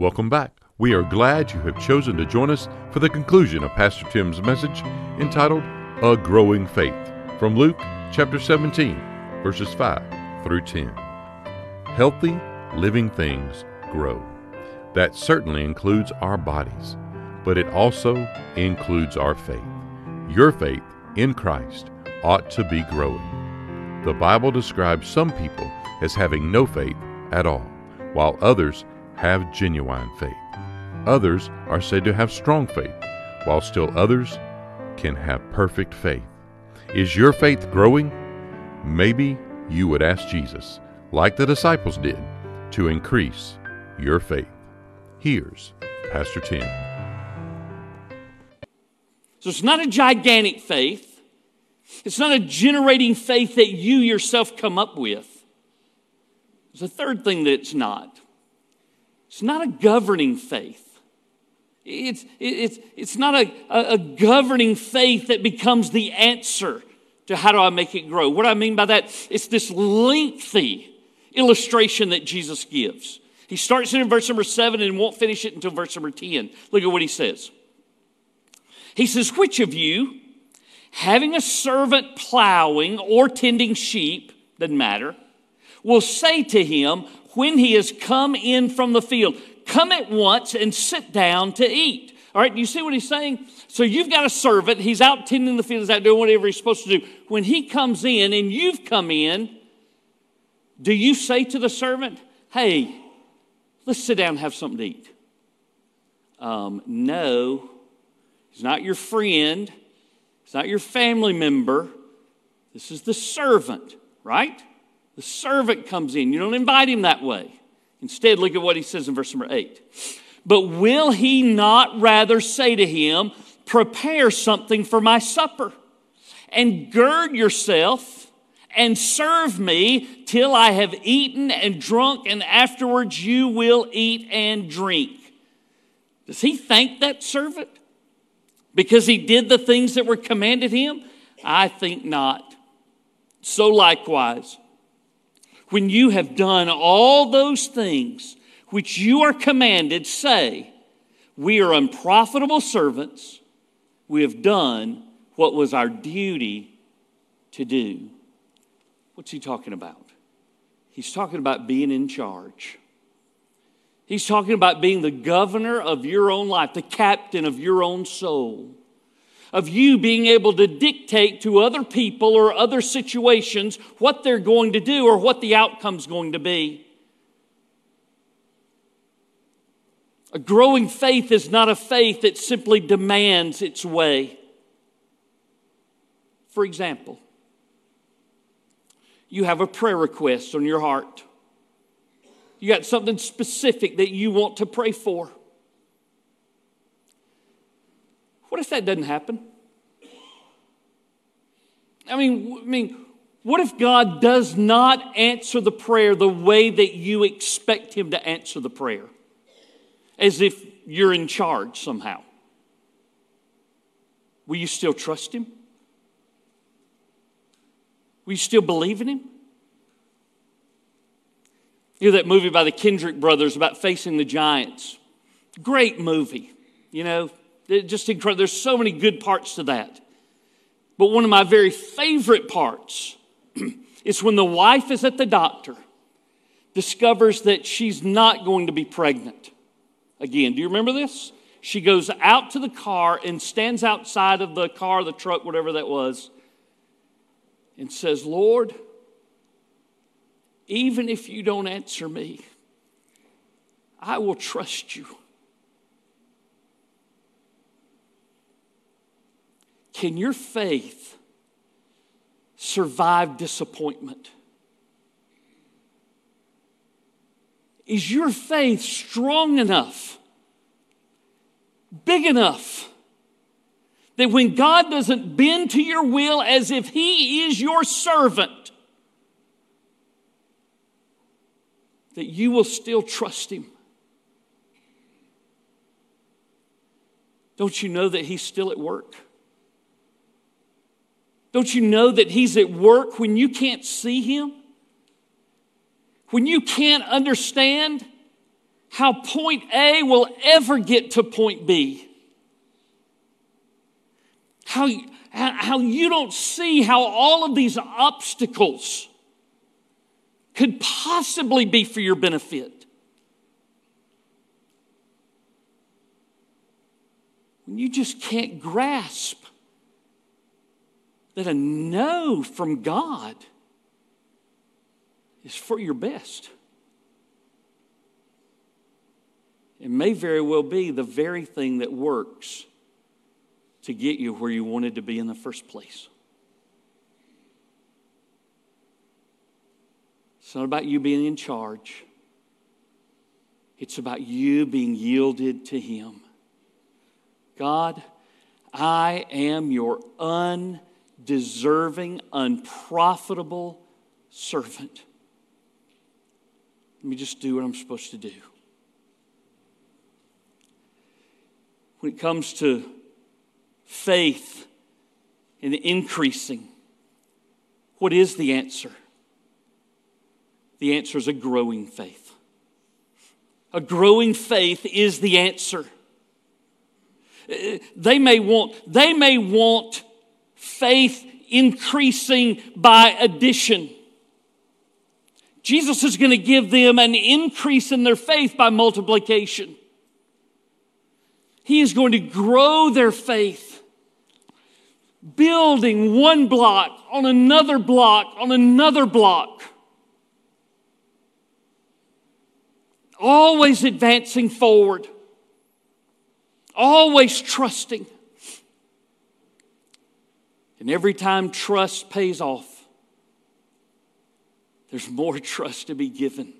Welcome back. We are glad you have chosen to join us for the conclusion of Pastor Tim's message entitled A Growing Faith from Luke chapter 17, verses 5 through 10. Healthy, living things grow. That certainly includes our bodies, but it also includes our faith. Your faith in Christ ought to be growing. The Bible describes some people as having no faith at all, while others have genuine faith. Others are said to have strong faith, while still others can have perfect faith. Is your faith growing? Maybe you would ask Jesus, like the disciples did, to increase your faith. Here's Pastor Tim. So it's not a gigantic faith. It's not a generating faith that you yourself come up with. There's a third thing that it's not. It's not a governing faith. It's, it's, it's not a, a, governing faith that becomes the answer to how do I make it grow. What I mean by that, it's this lengthy illustration that Jesus gives. He starts it in verse number seven and won't finish it until verse number 10. Look at what he says. He says, Which of you, having a servant plowing or tending sheep, doesn't matter, will say to him when he has come in from the field, Come at once and sit down to eat. All right, you see what he's saying? So you've got a servant, he's out tending the field, he's out doing whatever he's supposed to do. When he comes in and you've come in, do you say to the servant, Hey, let's sit down and have something to eat? Um, no, he's not your friend, he's not your family member. This is the servant, right? The servant comes in. You don't invite him that way. Instead, look at what he says in verse number eight. But will he not rather say to him, Prepare something for my supper, and gird yourself and serve me till I have eaten and drunk, and afterwards you will eat and drink? Does he thank that servant because he did the things that were commanded him? I think not. So likewise, when you have done all those things which you are commanded, say, We are unprofitable servants. We have done what was our duty to do. What's he talking about? He's talking about being in charge. He's talking about being the governor of your own life, the captain of your own soul of you being able to dictate to other people or other situations what they're going to do or what the outcome's going to be. A growing faith is not a faith that simply demands its way. For example, you have a prayer request on your heart. You got something specific that you want to pray for. What if that doesn't happen? I mean, I mean, what if God does not answer the prayer the way that you expect Him to answer the prayer? As if you're in charge somehow. Will you still trust Him? Will you still believe in Him? You know that movie by the Kendrick brothers about facing the giants? Great movie. You know, just incredible. There's so many good parts to that. But one of my very favorite parts is when the wife is at the doctor, discovers that she's not going to be pregnant. Again, do you remember this? She goes out to the car and stands outside of the car, the truck, whatever that was, and says, Lord, even if you don't answer me, I will trust you. Can your faith survive disappointment? Is your faith strong enough, big enough, that when God doesn't bend to your will as if He is your servant, that you will still trust Him? Don't you know that He's still at work? Don't you know that He's at work when you can't see Him? When you can't understand how point A will ever get to point B. How, how you don't see how all of these obstacles could possibly be for your benefit. When you just can't grasp that a no from God is for your best. It may very well be the very thing that works to get you where you wanted to be in the first place. It's not about you being in charge, it's about you being yielded to Him. God, I am your undeserving, unprofitable servant. Let me just do what I'm supposed to do. When it comes to faith and increasing, what is the answer? The answer is a growing faith. A growing faith is the answer. They may want, they may want faith increasing by addition. Jesus is going to give them an increase in their faith by multiplication. He is going to grow their faith, building one block on another block on another block. Always advancing forward, always trusting. And every time trust pays off, there's more trust to be given.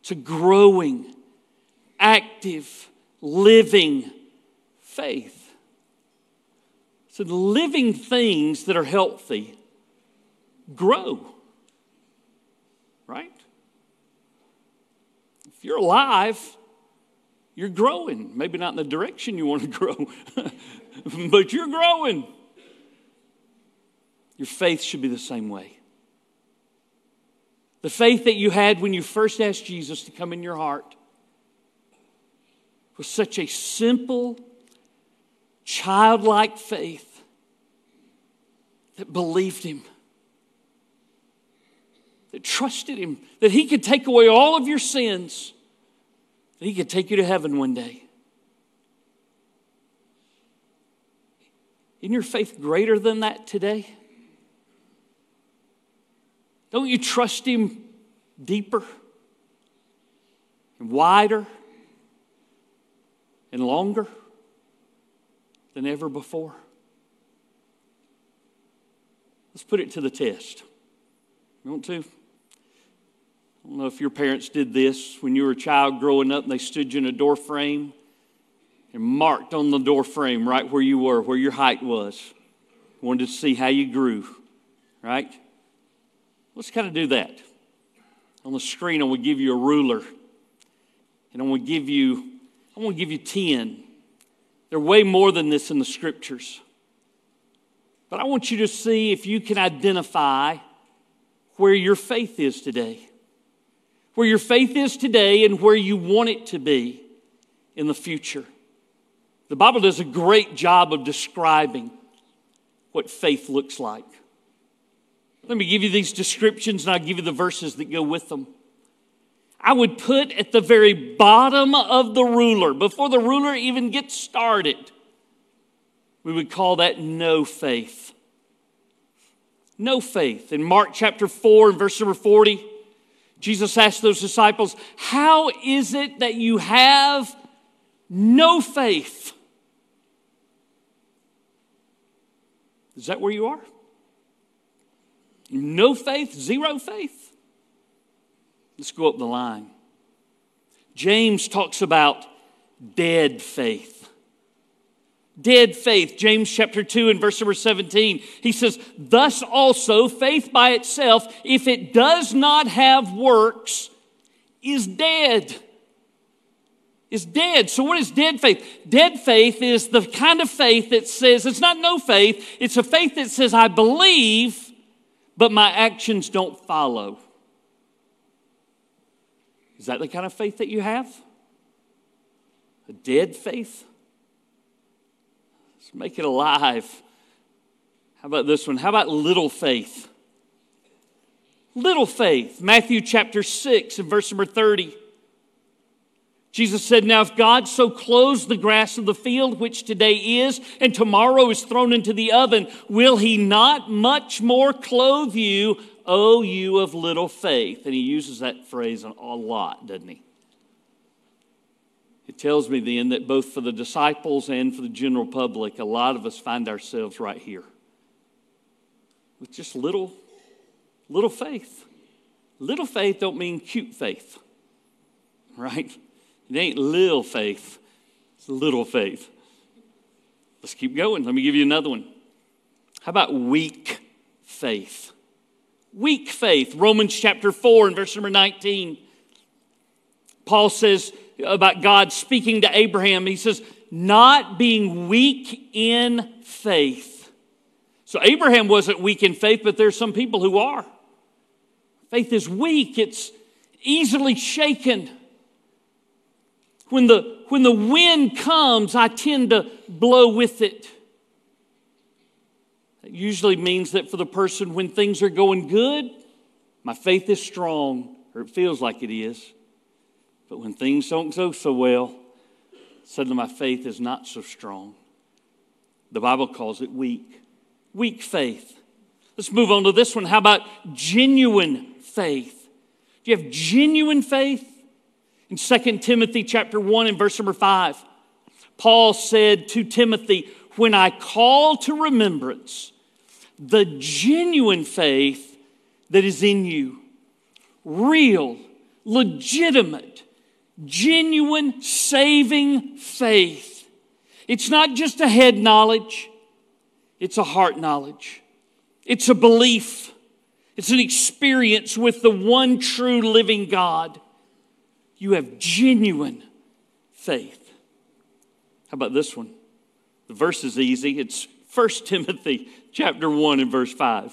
It's a growing, active, living faith. So the living things that are healthy grow, right? If you're alive, you're growing. Maybe not in the direction you want to grow, but you're growing. Your faith should be the same way. The faith that you had when you first asked Jesus to come in your heart was such a simple, childlike faith that believed him, that trusted him, that he could take away all of your sins, he could take you to heaven one day. Isn't your faith greater than that today? Don't you trust Him deeper and wider and longer than ever before? Let's put it to the test. You want to? I don't know if your parents did this when you were a child growing up and they stood you in a door frame and marked on the door frame right where you were, where your height was. Wanted to see how you grew, right? Let's kind of do that. On the screen, I will give you a ruler. And I want to give you, I want to give you 10. There are way more than this in the scriptures. But I want you to see if you can identify where your faith is today. Where your faith is today and where you want it to be in the future. The Bible does a great job of describing what faith looks like. Let me give you these descriptions and I'll give you the verses that go with them. I would put at the very bottom of the ruler, before the ruler even gets started, we would call that no faith. No faith. In Mark chapter 4 and verse number 40, Jesus asked those disciples, How is it that you have no faith? Is that where you are? No faith, zero faith. Let's go up the line. James talks about dead faith. Dead faith, James chapter 2 and verse number 17. He says, Thus also, faith by itself, if it does not have works, is dead. Is dead. So, what is dead faith? Dead faith is the kind of faith that says, it's not no faith, it's a faith that says, I believe, but my actions don't follow. Is that the kind of faith that you have? A dead faith? Let's make it alive. How about this one? How about little faith? Little faith. Matthew chapter 6 and verse number 30. Jesus said, Now if God so clothes the grass of the field, which today is, and tomorrow is thrown into the oven, will he not much more clothe you, O you of little faith? And he uses that phrase a lot, doesn't he? It tells me then that both for the disciples and for the general public, a lot of us find ourselves right here with just little, little faith. Little faith don't mean cute faith, right? It ain't little faith, it's little faith. Let's keep going. Let me give you another one. How about weak faith? Weak faith. Romans chapter 4 and verse number 19. Paul says about God speaking to Abraham, he says, not being weak in faith. So Abraham wasn't weak in faith, but there's some people who are. Faith is weak, it's easily shaken. When the, when the wind comes, I tend to blow with it. That usually means that for the person, when things are going good, my faith is strong, or it feels like it is. But when things don't go so well, suddenly my faith is not so strong. The Bible calls it weak. Weak faith. Let's move on to this one. How about genuine faith? Do you have genuine faith? In 2 Timothy chapter 1 and verse number 5, Paul said to Timothy, When I call to remembrance the genuine faith that is in you, real, legitimate, genuine, saving faith. It's not just a head knowledge, it's a heart knowledge, it's a belief, it's an experience with the one true living God you have genuine faith. How about this one? The verse is easy. It's 1 Timothy chapter 1 and verse 5.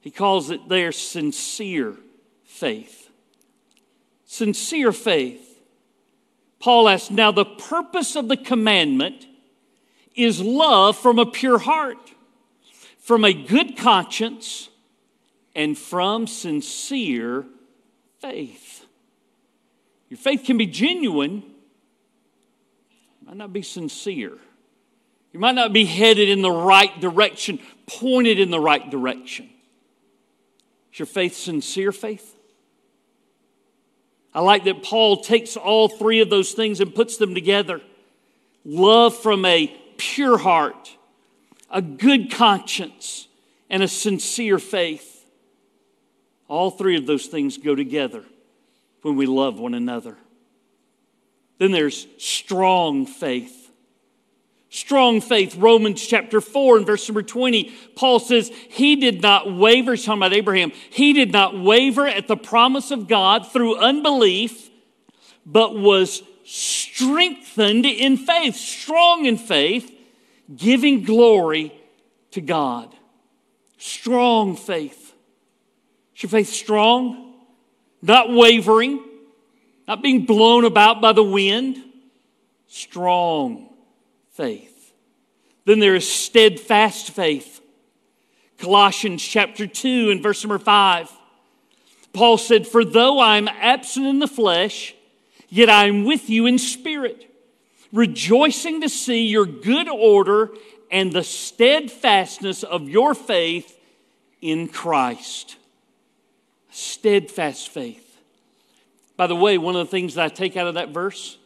He calls it their sincere faith. Sincere faith. Paul asks, now the purpose of the commandment is love from a pure heart, from a good conscience, and from sincere faith. Your faith can be genuine, might not be sincere. You might not be headed in the right direction, pointed in the right direction. Is your faith sincere faith? I like that Paul takes all three of those things and puts them together love from a pure heart, a good conscience, and a sincere faith. All three of those things go together when we love one another. Then there's strong faith. Strong faith, Romans chapter 4 and verse number 20, Paul says, He did not waver, he's talking about Abraham, he did not waver at the promise of God through unbelief, but was strengthened in faith, strong in faith, giving glory to God. Strong faith. Is your faith strong? not wavering, not being blown about by the wind. Strong faith. Then there is steadfast faith. Colossians chapter 2 and verse number 5. Paul said, For though I am absent in the flesh, yet I am with you in spirit, rejoicing to see your good order and the steadfastness of your faith in Christ steadfast faith. By the way, one of the things that I take out of that verse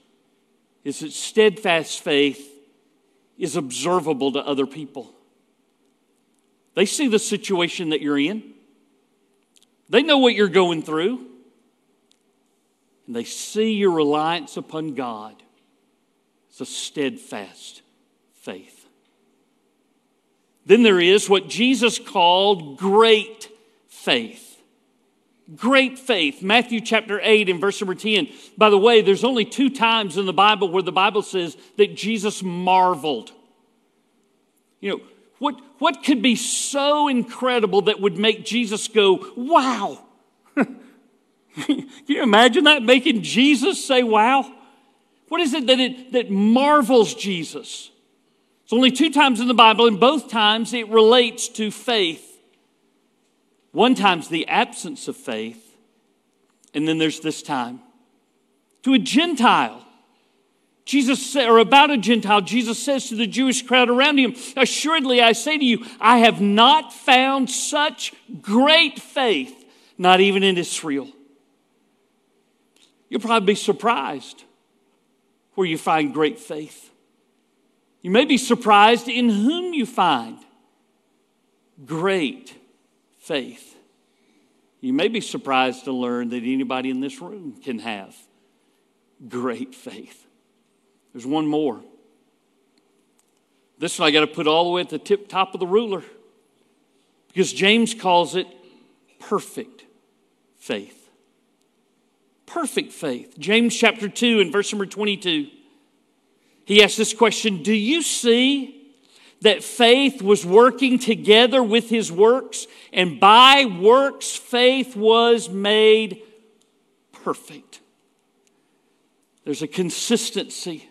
is that steadfast faith is observable to other people. They see the situation that you're in, they know what you're going through, and they see your reliance upon God. It's a steadfast faith. Then there is what Jesus called great faith great faith. Matthew chapter 8 and verse number 10. By the way, there's only two times in the Bible where the Bible says that Jesus marveled. You know, what, what could be so incredible that would make Jesus go, wow? Can you imagine that making Jesus say, wow? What is it that, it that marvels Jesus? It's only two times in the Bible, and both times it relates to faith. One time's the absence of faith, and then there's this time to a Gentile. Jesus, or about a Gentile, Jesus says to the Jewish crowd around him, Assuredly, I say to you, I have not found such great faith, not even in Israel. You'll probably be surprised where you find great faith. You may be surprised in whom you find great faith. You may be surprised to learn that anybody in this room can have great faith. There's one more. This one I got to put all the way at the tip top of the ruler because James calls it perfect faith. Perfect faith. James chapter 2 and verse number 22. He asks this question Do you see that faith was working together with his works, and by works, faith was made perfect? There's a consistency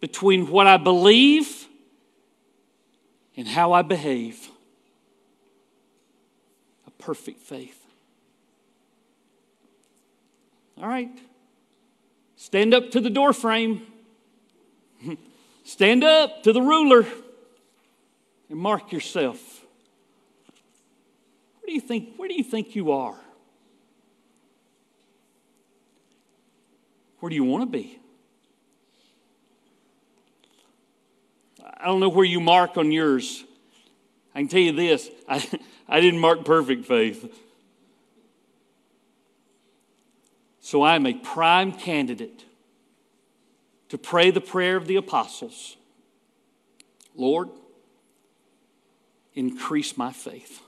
between what I believe and how I behave. A perfect faith. All right. Stand up to the door frame. Stand up to the ruler and mark yourself. Where do you think, where do you, think you are? Where do you want to be? I don't know where you mark on yours. I can tell you this I, I didn't mark perfect faith. So I am a prime candidate to pray the prayer of the apostles Lord, increase my faith.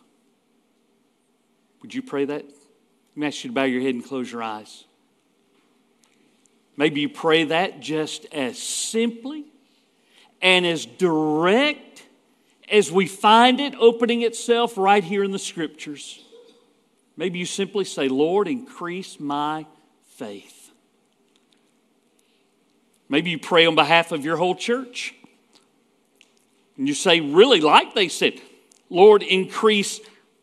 Would you pray that? Let me ask you to bow your head and close your eyes. Maybe you pray that just as simply and as direct as we find it opening itself right here in the scriptures. Maybe you simply say, Lord, increase my faith. Maybe you pray on behalf of your whole church. And you say, really, like they said, Lord, increase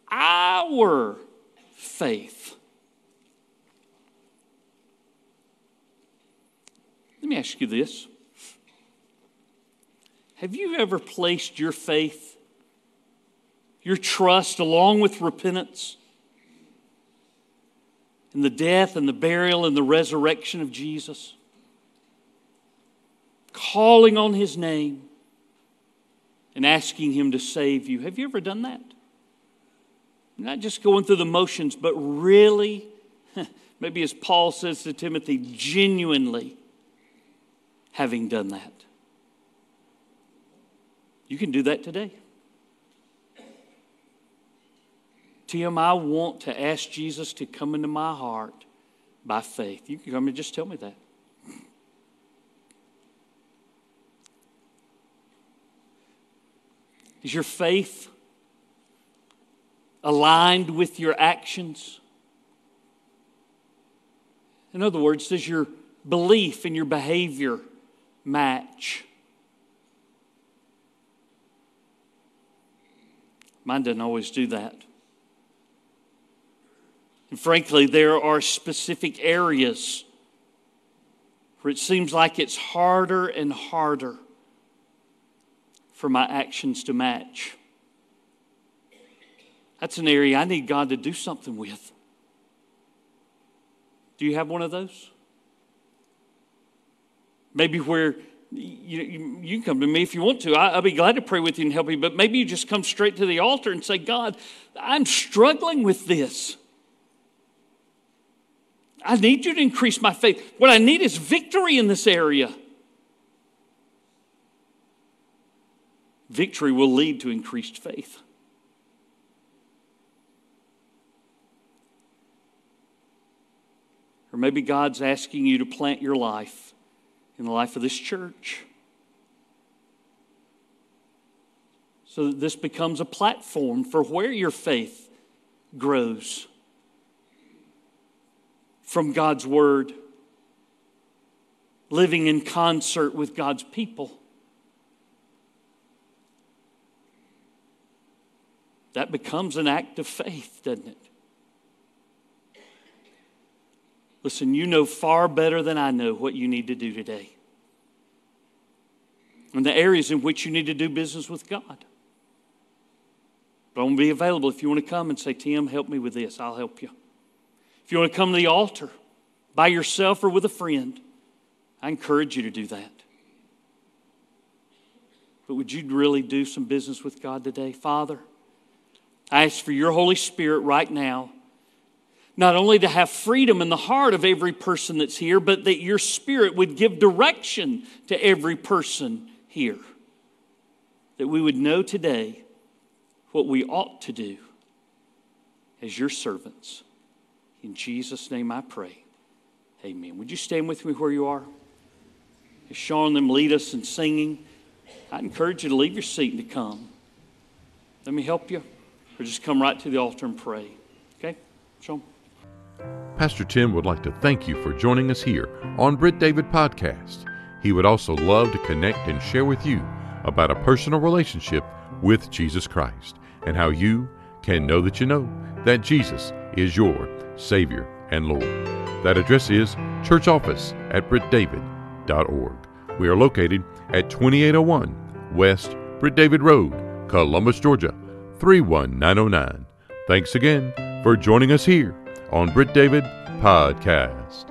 our faith. Let me ask you this Have you ever placed your faith, your trust, along with repentance, in the death and the burial and the resurrection of Jesus? Calling on his name and asking him to save you. Have you ever done that? Not just going through the motions, but really, maybe as Paul says to Timothy, genuinely having done that. You can do that today. Tim, I want to ask Jesus to come into my heart by faith. You can come and just tell me that. Is your faith aligned with your actions? In other words, does your belief and your behavior match? Mine doesn't always do that. And frankly, there are specific areas where it seems like it's harder and harder for my actions to match. That's an area I need God to do something with. Do you have one of those? Maybe where you, you, come to me if you want to. I, will be glad to pray with you and help you. But maybe you just come straight to the altar and say, God, I'm struggling with this. I need you to increase my faith. What I need is victory in this area. Victory will lead to increased faith. Or maybe God's asking you to plant your life in the life of this church so that this becomes a platform for where your faith grows. from God's Word, living in concert with God's people. That becomes an act of faith, doesn't it? Listen, you know far better than I know what you need to do today. And the areas in which you need to do business with God. But I'm going to be available if you want to come and say, Tim, help me with this. I'll help you. If you want to come to the altar by yourself or with a friend, I encourage you to do that. But would you really do some business with God today? Father, I ask for your Holy Spirit right now, not only to have freedom in the heart of every person that's here, but that your Spirit would give direction to every person here. That we would know today what we ought to do as your servants. In Jesus' name I pray. Amen. Would you stand with me where you are? As Sean them lead us in singing, I encourage you to leave your seat and to come. Let me help you, or just come right to the altar and pray. Okay? Sean? Pastor Tim would like to thank you for joining us here on Britt David Podcast. He would also love to connect and share with you about a personal relationship with Jesus Christ and how you can know that you know that Jesus is your Savior and Lord. That address is church office at brittdavid.org. We are located at 2801 West Britt David Road, Columbus, Georgia 31909. Thanks again for joining us here on Britt David Podcast.